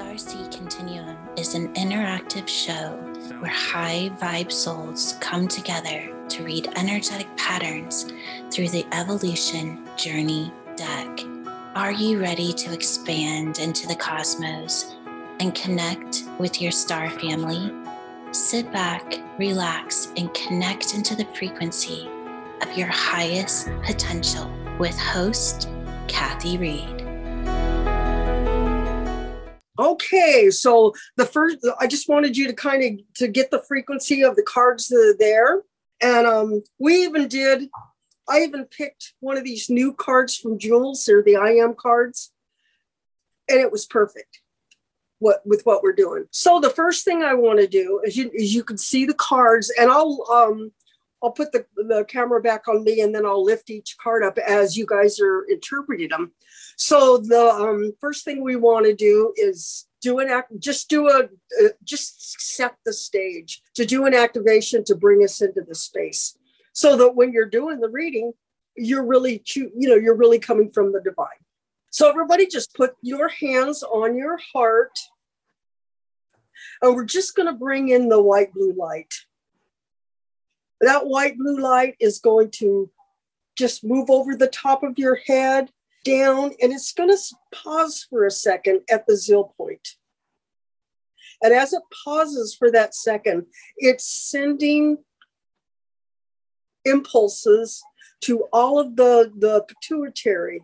Starseed Continuum is an interactive show where high vibe souls come together to read energetic patterns through the evolution journey deck. Are you ready to expand into the cosmos and connect with your star family? Sit back, relax, and connect into the frequency of your highest potential with host Kathy Reed. Okay, so the first, I just wanted you to kind of to get the frequency of the cards that are there, and um, we even did. I even picked one of these new cards from Jules. They're the I am cards, and it was perfect. What with what we're doing. So the first thing I want to do is you is you can see the cards, and I'll um I'll put the, the camera back on me and then I'll lift each card up as you guys are interpreting them. So the um, first thing we want to do is do an act, just do a, uh, just set the stage to do an activation to bring us into the space so that when you're doing the reading, you're really, you know, you're really coming from the divine. So everybody just put your hands on your heart and we're just going to bring in the white blue light. That white blue light is going to just move over the top of your head down and it's going to pause for a second at the zeal point. And as it pauses for that second, it's sending impulses to all of the, the pituitary,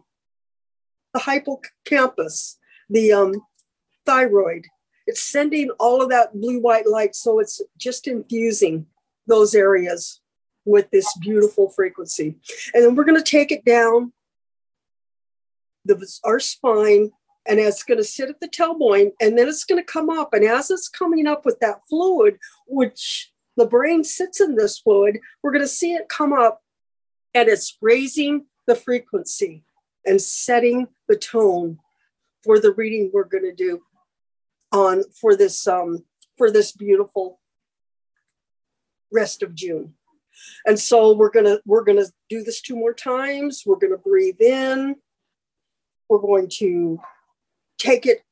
the hippocampus, the um, thyroid. It's sending all of that blue white light. So it's just infusing those areas with this beautiful frequency. And then we're going to take it down the, our spine and it's going to sit at the tailbone and then it's going to come up. And as it's coming up with that fluid, which the brain sits in this fluid, we're going to see it come up and it's raising the frequency and setting the tone for the reading we're going to do on for this um for this beautiful rest of June. And so we're going to we're going to do this two more times. We're going to breathe in we're going to take it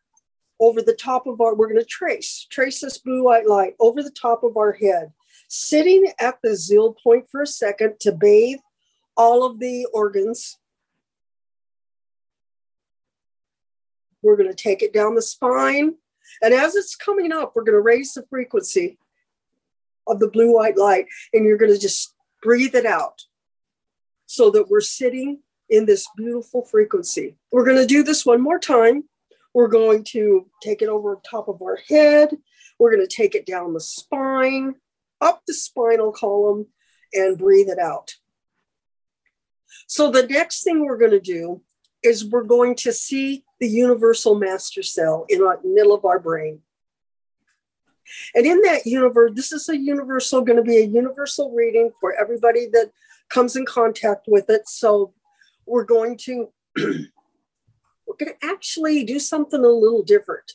over the top of our, we're going to trace, trace this blue white light over the top of our head, sitting at the zeal point for a second to bathe all of the organs. We're going to take it down the spine. And as it's coming up, we're going to raise the frequency of the blue white light. And you're going to just breathe it out so that we're sitting in this beautiful frequency. We're going to do this one more time. We're going to take it over top of our head. We're going to take it down the spine, up the spinal column, and breathe it out. So, the next thing we're going to do is we're going to see the universal master cell in the middle of our brain. And in that universe, this is a universal, going to be a universal reading for everybody that comes in contact with it. So we're going to we're going to actually do something a little different.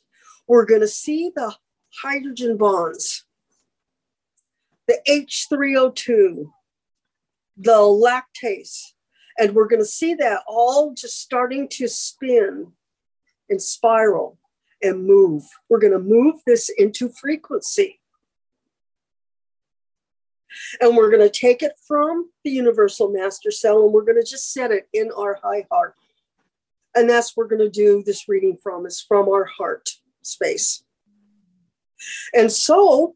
We're going to see the hydrogen bonds, the H3O2, the lactase, and we're going to see that all just starting to spin and spiral and move. We're going to move this into frequency. And we're going to take it from the universal master cell and we're going to just set it in our high heart. And that's we're going to do this reading from is from our heart space. And so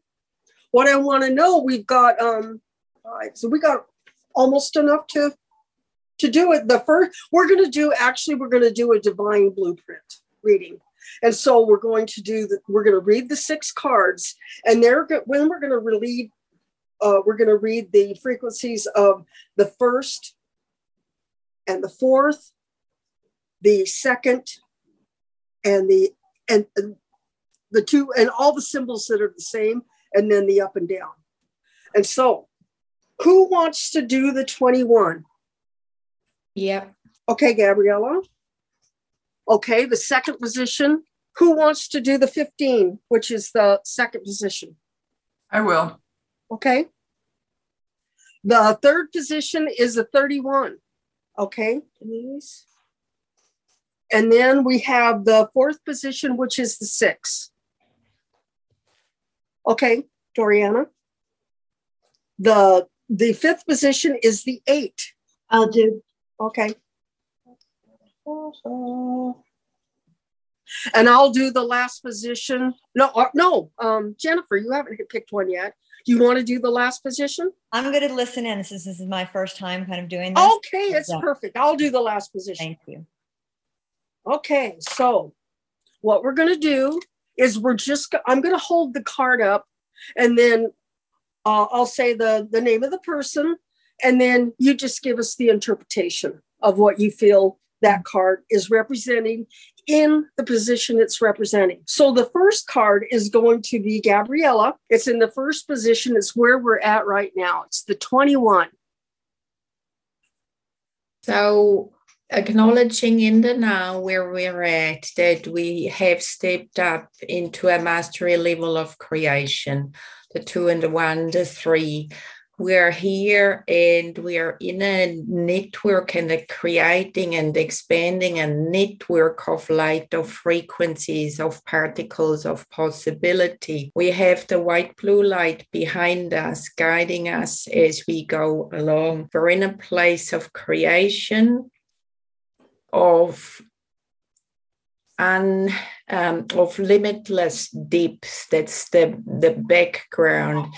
what I want to know, we've got um all right, so we got almost enough to to do it. The first we're going to do actually we're going to do a divine blueprint reading. And so we're going to do the, we're going to read the six cards and they're when we're going to read uh, we're going to read the frequencies of the first and the fourth, the second, and the and, and the two and all the symbols that are the same, and then the up and down. And so, who wants to do the 21? Yep. Okay, Gabriella. Okay, the second position. Who wants to do the 15, which is the second position? I will. Okay. The third position is a 31. Okay, Denise. And then we have the fourth position, which is the six. Okay, Doriana. The the fifth position is the eight. I'll do. Okay. And I'll do the last position. No, uh, no, um, Jennifer, you haven't picked one yet. Do you want to do the last position? I'm going to listen in. This is, this is my first time kind of doing this. Okay, it's Yeah. perfect. I'll do the last position. Thank you. Okay, so what we're gonna do is we're just, I'm gonna hold the card up and then uh, I'll say the, the name of the person and then you just give us the interpretation of what you feel that card is representing in the position it's representing. So the first card is going to be Gabriella. It's in the first position. It's where we're at right now. It's the 21. So acknowledging in the now where we're at that we have stepped up into a mastery level of creation, the two and the one, the three. We're here and we're in a network and a creating and expanding a network of light, of frequencies, of particles, of possibility. We have the white blue light behind us, guiding us as we go along. We're in a place of creation, of and um, of limitless depths. That's the the background.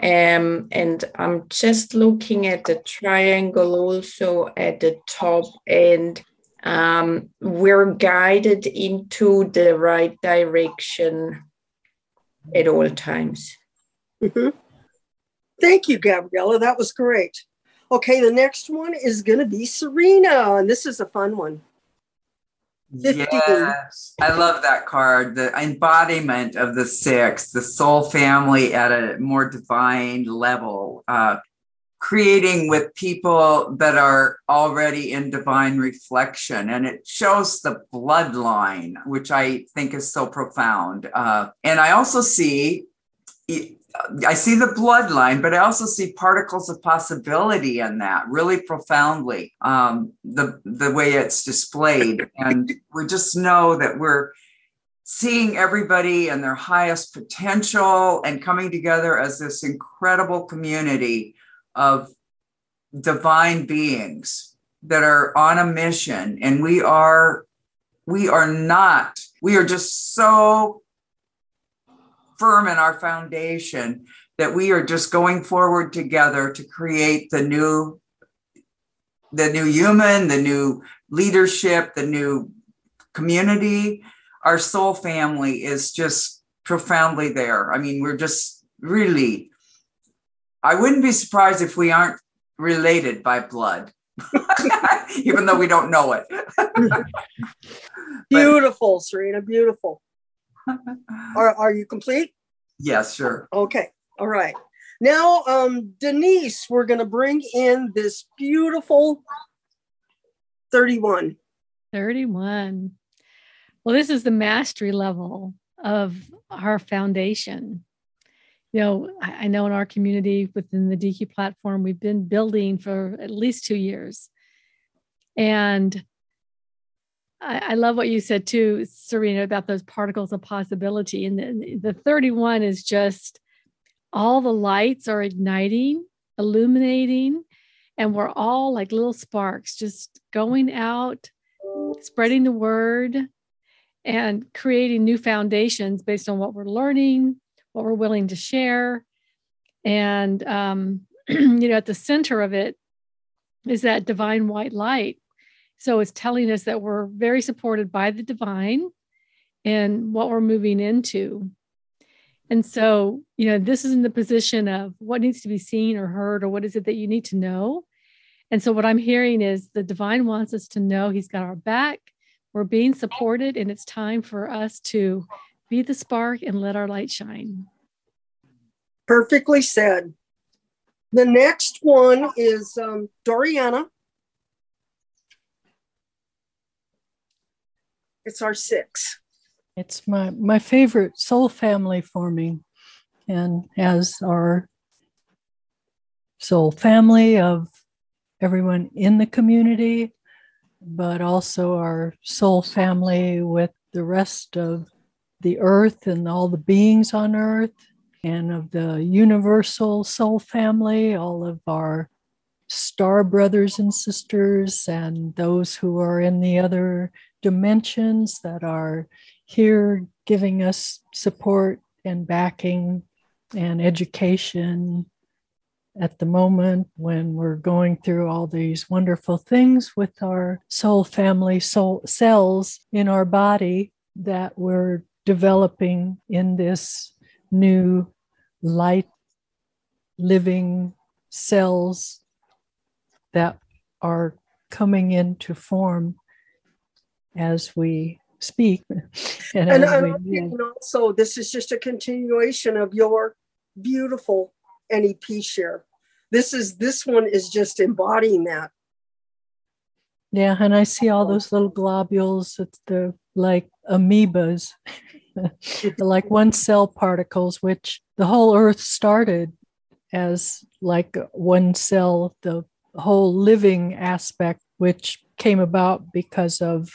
Um, and I'm just looking at the triangle also at the top, and um, we're guided into the right direction at all times. Mhm. Thank you, Gabriella. That was great. Okay, the next one is going to be Serena, and this is a fun one. 50. Yes, I love that card. The embodiment of the six, the soul family at a more divine level, uh, creating with people that are already in divine reflection. And it shows the bloodline, which I think is so profound. Uh, and I also see. I see the bloodline, but I also see particles of possibility in that really profoundly. Um, the the way it's displayed, and we just know that we're seeing everybody and their highest potential and coming together as this incredible community of divine beings that are on a mission and we are we are not we are just so firm in our foundation that we are just going forward together to create the new the new human the new leadership the new community our soul family is just profoundly there i mean we're just really i wouldn't be surprised if we aren't related by blood even though we don't know it Beautiful, Serena. Beautiful. Are, are you complete? yes sure Okay. All right. Now, um, Denise, we're going to bring in this beautiful 31. 31. Well, this is the mastery level of our foundation. You know, I, I know in our community within the DQ platform, we've been building for at least two years. And I, I love what you said too, Serena, about those particles of possibility. And the, the 31 is just all the lights are igniting, illuminating, and we're all like little sparks just going out, spreading the word, and creating new foundations based on what we're learning, what we're willing to share. And, um, you know, at the center of it is that divine white light. So it's telling us that we're very supported by the divine and what we're moving into. And so, you know, this is in the position of what needs to be seen or heard, or what is it that you need to know. And so, what I'm hearing is the divine wants us to know he's got our back, we're being supported, and it's time for us to be the spark and let our light shine. Perfectly said. The next one is um, Doriana. It's our six. It's my, my favorite soul family forming. And as our soul family of everyone in the community, but also our soul family with the rest of the earth and all the beings on earth, and of the universal soul family, all of our star brothers and sisters, and those who are in the other dimensions that are here giving us support and backing and education at the moment when we're going through all these wonderful things with our soul family soul cells in our body that we're developing in this new light living cells that are coming into form as we speak. And, and I'm thinking also, this is just a continuation of your beautiful NEP share. This is this one is just embodying that. Yeah, and I see all those little globules. It's the like amoebas, like one cell particles, which the whole Earth started as like one cell, the whole living aspect, which came about because of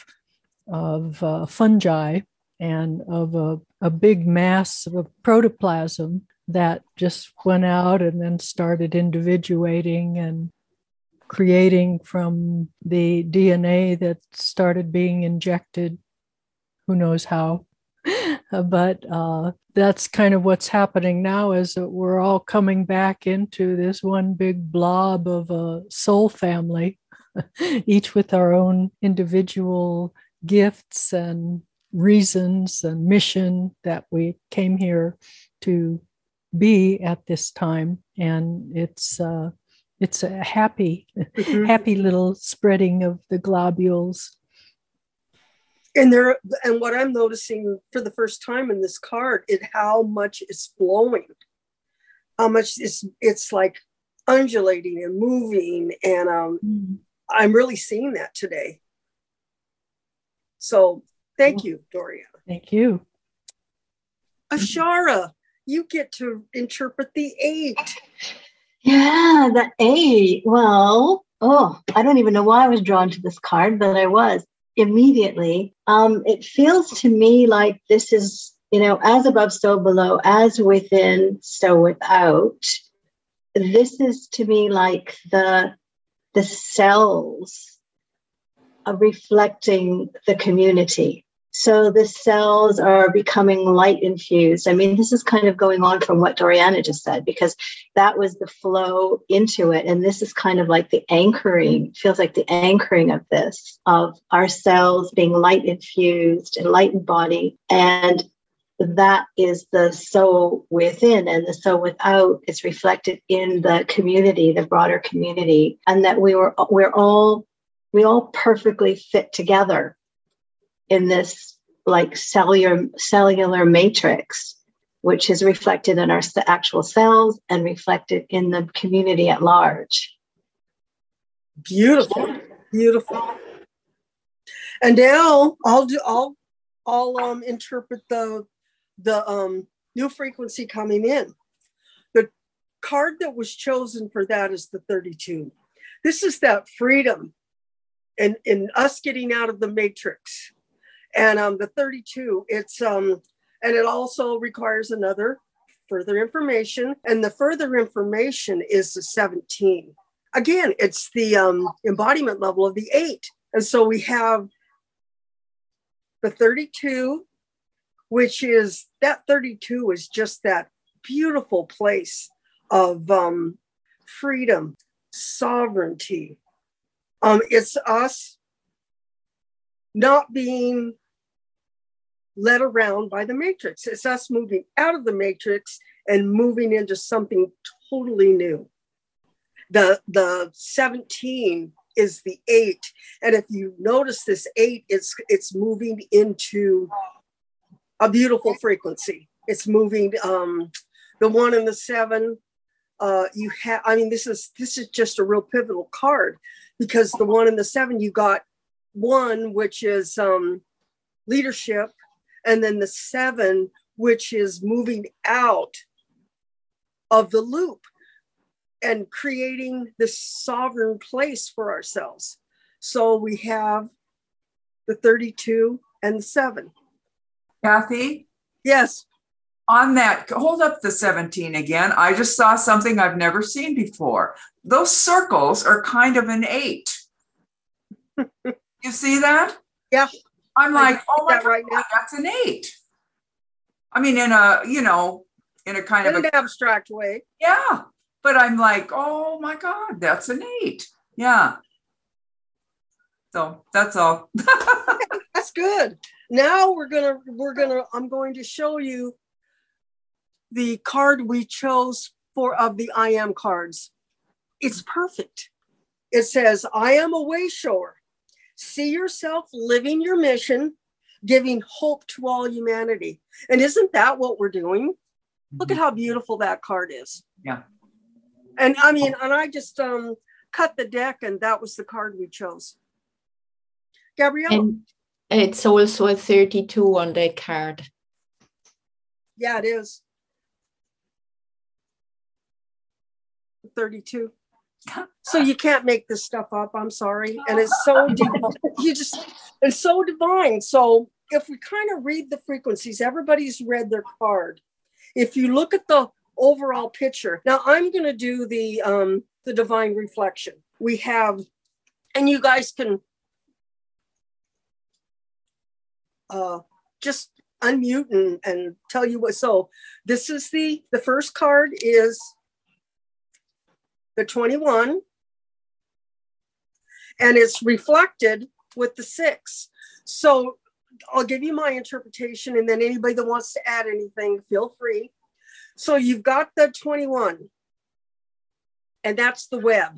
of uh, fungi and of a, a big mass of a protoplasm that just went out and then started individuating and creating from the DNA that started being injected, who knows how. But uh, that's kind of what's happening now is that we're all coming back into this one big blob of a soul family, each with our own individual gifts and reasons and mission that we came here to be at this time and it's uh, it's a happy mm-hmm. happy little spreading of the globules and there and what i'm noticing for the first time in this card is how much is flowing how much it's it's like undulating and moving and um, mm. i'm really seeing that today so thank you, Doria. Thank you. Ashara, you get to interpret the eight. Yeah, the eight. Well, oh, I don't even know why I was drawn to this card, but I was immediately. Um, it feels to me like this is, you know, as above, so below, as within, so without. This is to me like the the cells are reflecting the community. So the cells are becoming light infused. I mean, this is kind of going on from what Doriana just said, because that was the flow into it. And this is kind of like the anchoring, feels like the anchoring of this, of our cells being light infused light body. And that is the soul within and the soul without is reflected in the community, the broader community. And that we were we're all we all perfectly fit together in this like cellular cellular matrix which is reflected in our actual cells and reflected in the community at large. Beautiful. Beautiful. And now i'll do i'll i'll um interpret the the um new frequency coming in. The card that was chosen for that is the 32 this is that freedom and in us getting out of the matrix. And um, the 32, it's um, and it also requires another further information. And the further information is the 17. Again, it's the um, embodiment level of the eight. And so we have the 32, which is that 32 is just that beautiful place of um, freedom, sovereignty, um, it's us not being led around by the matrix. It's us moving out of the matrix and moving into something totally new. The the 17 is the eight. And if you notice this eight, it's it's moving into a beautiful frequency. It's moving um the one and the seven. Uh you have I mean this is this is just a real pivotal card because the one and the seven, you got one, which is um, leadership, and then the seven, which is moving out of the loop and creating this sovereign place for ourselves. So we have the 32 and the 7. Kathy, Yes. on that, hold up the 17 again. I just saw something I've never seen before. Those circles are kind of an eight. you see that? Yeah. I'm like, oh my God, right now. that's an eight. I mean, in a, you know, in a kind In of an a, abstract way. yeah. But I'm like, oh my God, that's an eight. Yeah. So that's all. That's good. Now we're gonna we're gonna I'm going to show you the card we chose for of the I am cards. It's perfect. It says, I am a wayshower. See yourself living your mission, giving hope to all humanity. And isn't that what we're doing? Look at how beautiful that card is. Yeah. And I mean, and I just um cut the deck and that was the card we chose. Gabrielle. And it's also a 32 on that card. Yeah, it is. 32. So you can't make this stuff up. I'm sorry. And it's so deep. You just, it's so divine. So if we kind of read the frequencies, everybody's read their card. If you look at the overall picture, now I'm going to do the, um, the divine reflection. We have, and you guys can uh, just unmute and, and tell you what. So this is the, the first card is the 21 and it's reflected with the six. So I'll give you my interpretation and then anybody that wants to add anything, feel free. So you've got the 21 and that's the web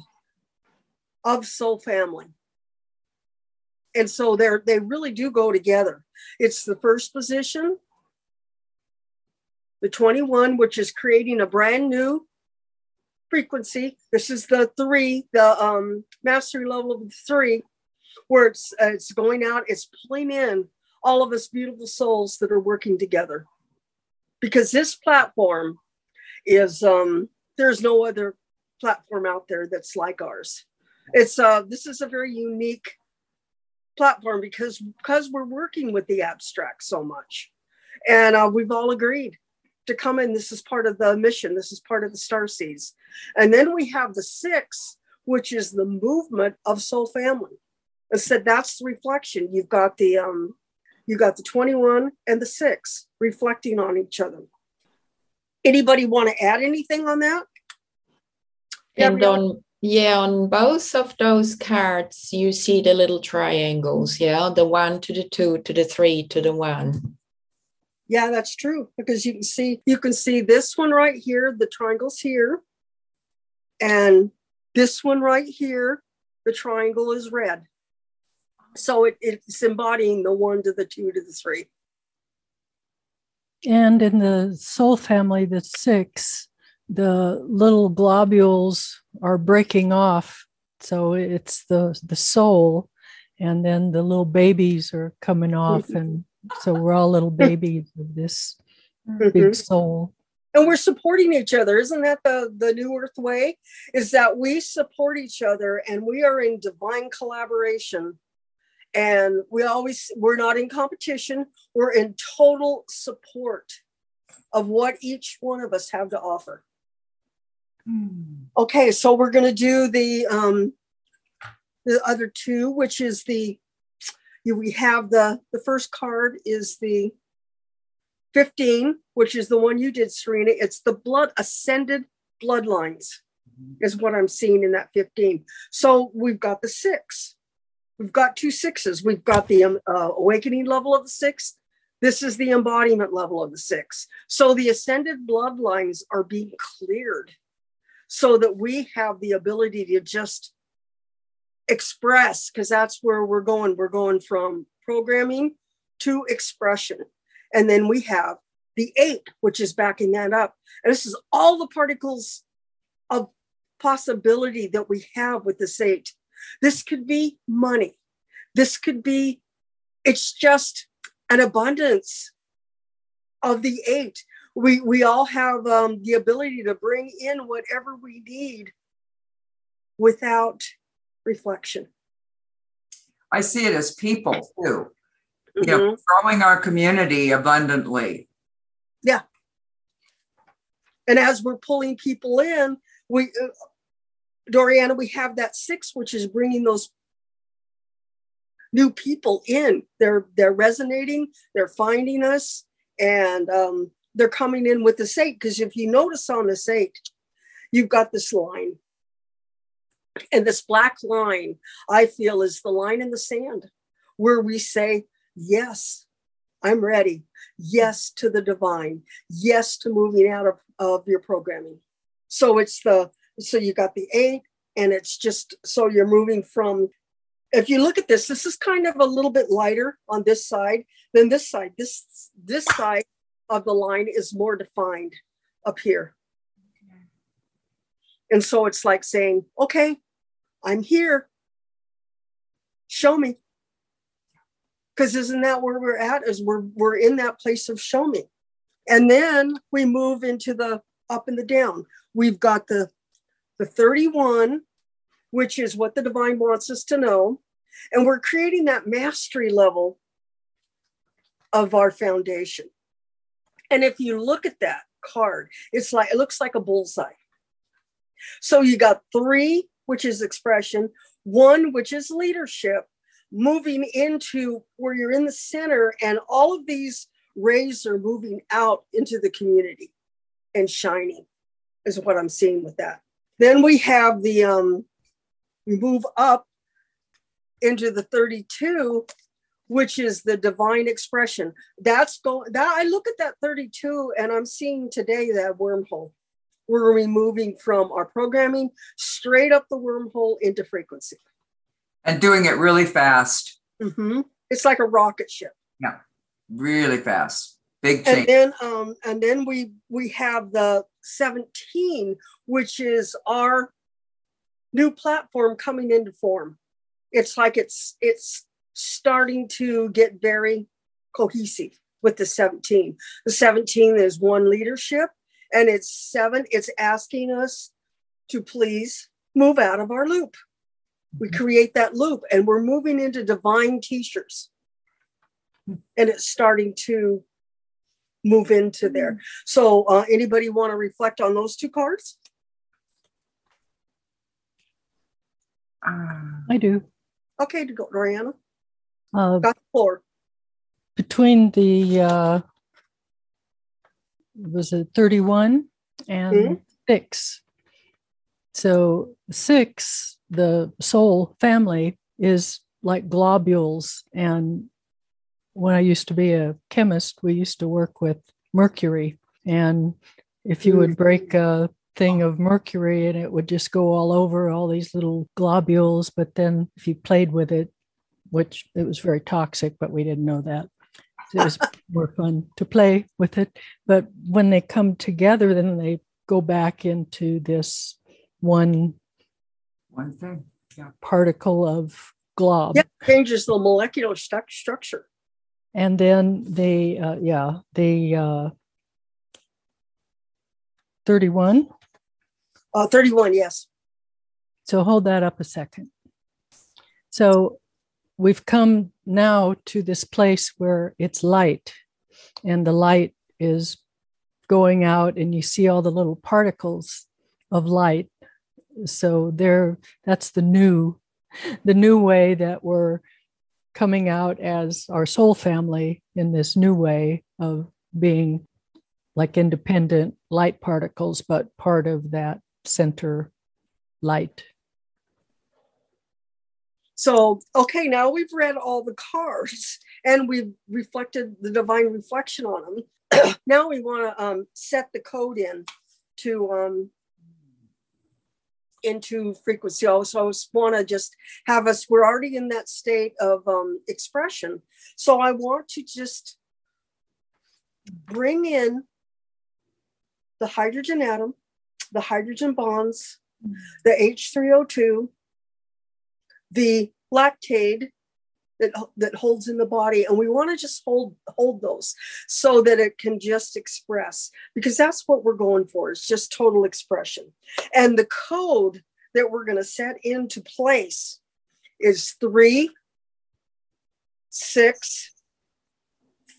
of soul family. And so they're they really do go together. It's the first position, the 21, which is creating a brand new frequency. This is the three, the um, mastery level of the three, where it's uh, it's going out, it's pulling in all of us beautiful souls that are working together. Because this platform is um, there's no other platform out there that's like ours. It's uh this is a very unique platform because because we're working with the abstract so much and uh, we've all agreed to come in. This is part of the mission. This is part of the star seeds. And then we have the six which is the movement of soul family. I said that's the reflection. You've got the um you got the 21 and the six reflecting on each other. Anybody want to add anything on that? And Gabrielle? on yeah, on both of those cards, you see the little triangles. Yeah, the one to the two to the three to the one. Yeah, that's true because you can see you can see this one right here, the triangle's here, and this one right here, the triangle is red. So it, it's embodying the one to the two to the three. And in the soul family, the six, the little globules are breaking off. So it's the the soul, and then the little babies are coming off, mm-hmm. and so we're all little babies of this Mhm. big soul. And we're supporting each other. Isn't that the, the New Earth way? Is that we support each other and we are in divine collaboration. And we always, we're not in competition, we're in total support of what each one of us have to offer. Okay, so we're going to do the um, the other two, which is the you, we have the the first card is the 15, which is the one you did, Serena. It's the blood ascended bloodlines, is what I'm seeing in that 15. So we've got the six. We've got two sixes. We've got the um, uh, awakening level of the six. This is the embodiment level of the six. So the ascended bloodlines are being cleared so that we have the ability to just express, because that's where we're going. We're going from programming to expression. And then we have the eight, which is backing that up. And this is all the particles of possibility that we have with this eight. This could be money. This could be, it's just an abundance of the eight. We, we all have um, the ability to bring in whatever we need without reflection. I see it as people too. You know, Mhm. growing our community abundantly. Yeah. And as we're pulling people in, we, uh, Doriana, we have that six, which is bringing those new people in. They're they're resonating. They're finding us, and um, they're coming in with the eight. Because if you notice on this eight, you've got this line, and this black line, I feel, is the line in the sand where we say, "Yes, I'm ready. Yes to the divine. Yes to moving out of, of your programming." So it's the so you got the eight, and it's just so you're moving from if you look at this, this is kind of a little bit lighter on this side than this side. This this side of the line is more defined up here. And so it's like saying, okay, I'm here. Show me. Because isn't that where we're at? Is we're we're in that place of show me. And then we move into the up and the down. We've got the the 31, which is what the divine wants us to know. And we're creating that mastery level of our foundation. And if you look at that card, it's like it looks like a bullseye. So you got three, which is expression, one, which is leadership, moving into where you're in the center, and all of these rays are moving out into the community and shining, is what I'm seeing with that. Then we have the um, we move up into the 32 which is the divine expression that's going that i look at that 32 and i'm seeing today that wormhole we're removing from our programming straight up the wormhole into frequency And doing it really fast, Mm-hmm. it's like a rocket ship Yeah, really fast. Big change. and then um and then we we have the 17 which is our new platform coming into form it's like it's it's starting to get very cohesive with the 17 the 17 is one leadership and it's seven it's asking us to please move out of our loop we create that loop and we're moving into divine teachers and it's starting to move into there. So, uh, anybody want to reflect on those two cards? Ah, I do. Okay, to go, Doriana. Uh, Got the floor. between the uh, was it 31 and Mhm. six. So six, the soul family is like globules. And when I used to be a chemist, we used to work with mercury. And if you would break a thing of mercury and it would just go all over all these little globules, but then if you played with it, which it was very toxic, but we didn't know that it was more fun to play with it. But when they come together, then they go back into this one one thing. particle of glob. Yeah, changes the molecular stu- structure. And then they, uh, yeah, the uh, 31. Uh, 31, yes. So hold that up a second. So we've come now to this place where it's light and the light is going out and you see all the little particles of light. So there that's the new the new way that we're coming out as our soul family in this new way of being like independent light particles but part of that center light So, okay, now we've read all the cards and we've reflected the divine reflection on them. now we want to um, set the code in to um, into frequency. Also, want to just have us. We're already in that state of um, expression, so I want to just bring in the hydrogen atom, the hydrogen bonds, the H3O2, the lactate that, that holds in the body. And we want to just hold, hold those so that it can just express, because that's what we're going for, is just total expression. And the code that we're going to set into place is three, six,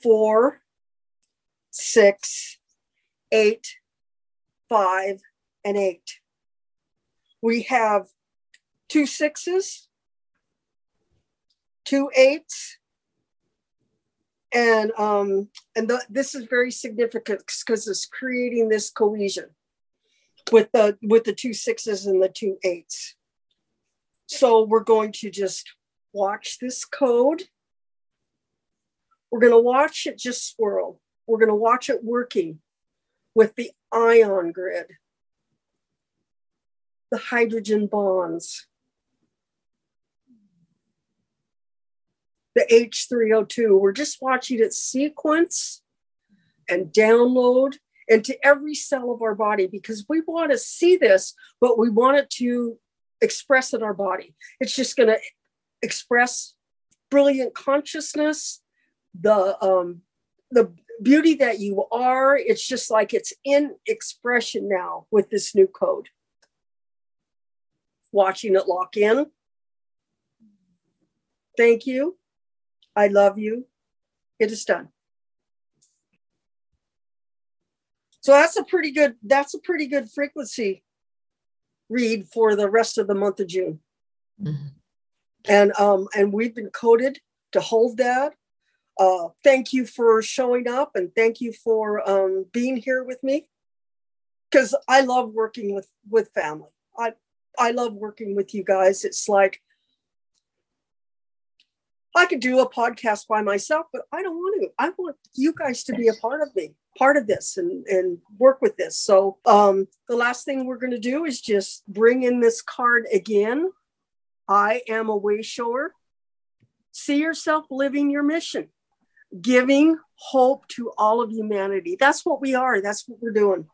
four, six, eight, five, and eight. We have two sixes, two eights, and um, and the, this is very significant because it's creating this cohesion with the with the two sixes and the two eights. So we're going to just watch this code. We're going to watch it just swirl. We're going to watch it working with the ion grid, the hydrogen bonds, the H3O2. We're just watching it sequence and download into every cell of our body because we want to see this, but we want it to express in our body. It's just going to express brilliant consciousness, the um, the beauty that you are. It's just like it's in expression now with this new code. Watching it lock in. Thank you. I love you. It is done. So that's a pretty good that's a pretty good frequency read for the rest of the month of June. Mm-hmm. And um and we've been coded to hold that. Uh thank you for showing up and thank you for um being here with me. Cuz I love working with with family. I I love working with you guys. It's like I could do a podcast by myself, but I don't want to. I want you guys to be a part of me, part of this, and and work with this. So um, the last thing we're going to do is just bring in this card again. I am a way shower. See yourself living your mission, giving hope to all of humanity. That's what we are. That's what we're doing.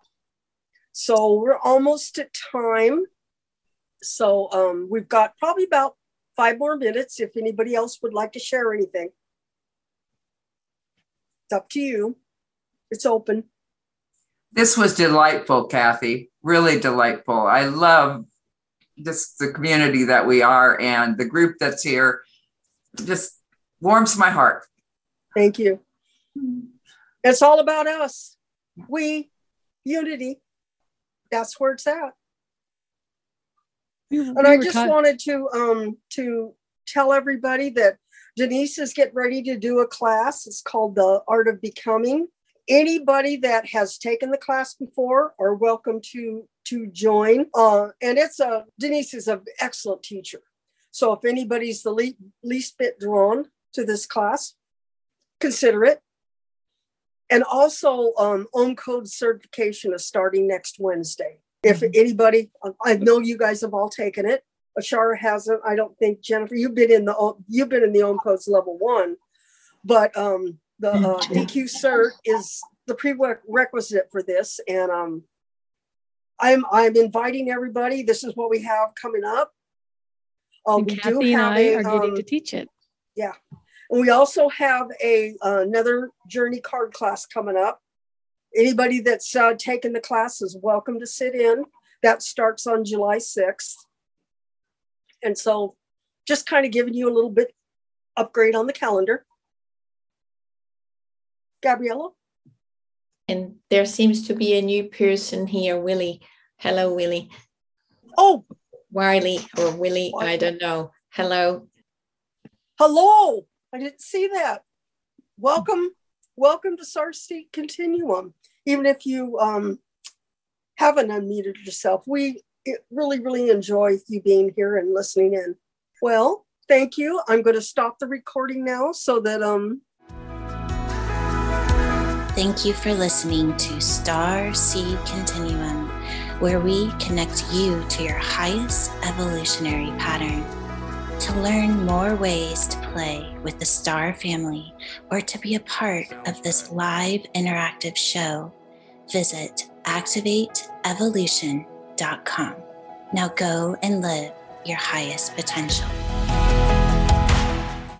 So we're almost at time. So um, we've got probably about five more minutes if anybody else would like to share anything. It's up to you. It's open. This was delightful, Kathy. Really delightful. I love just the community that we are and the group that's here. Just warms my heart. Thank you. It's all about us. We, unity. That's where it's at and I just wanted to um, to tell everybody that Denise is getting ready to do a class. It's called the Art of Becoming. Anybody that has taken the class before are welcome to to join. Uh, and it's a Denise is an excellent teacher. So if anybody's the le- least bit drawn to this class, consider it. And also, um, Code certification is starting next Wednesday. If mm-hmm. anybody, I know you guys have all taken it. Ashara hasn't. I don't think Jennifer. You've been in the you've been in the OM codes level one, but um, the uh, DQ cert is the prerequisite for this, and um, I'm I'm inviting everybody. This is what we have coming up. Um, we Kathy do have and I a, are getting um, to teach it. Yeah, and we also have a uh, another journey card class coming up Anybody that's uh, taken the class is welcome to sit in. That starts on July 6th. And so just kind of giving you a little bit upgrade on the calendar. Gabriella? And there seems to be a new person here, Willie. Hello, Willie. Oh, Wiley or Willie, I don't know. Hello. Hello. I didn't see that. Welcome welcome to Starseed Continuum. Even if you um, haven't unmuted yourself, we really, really enjoy you being here and listening in. Well, thank you. I'm going to stop the recording now so that um. Thank you for listening to Star Seed Continuum, where we connect you to your highest evolutionary pattern. To learn more ways to play with the Star family or to be a part of this live interactive show, visit activateevolution.com. Now go and live your highest potential.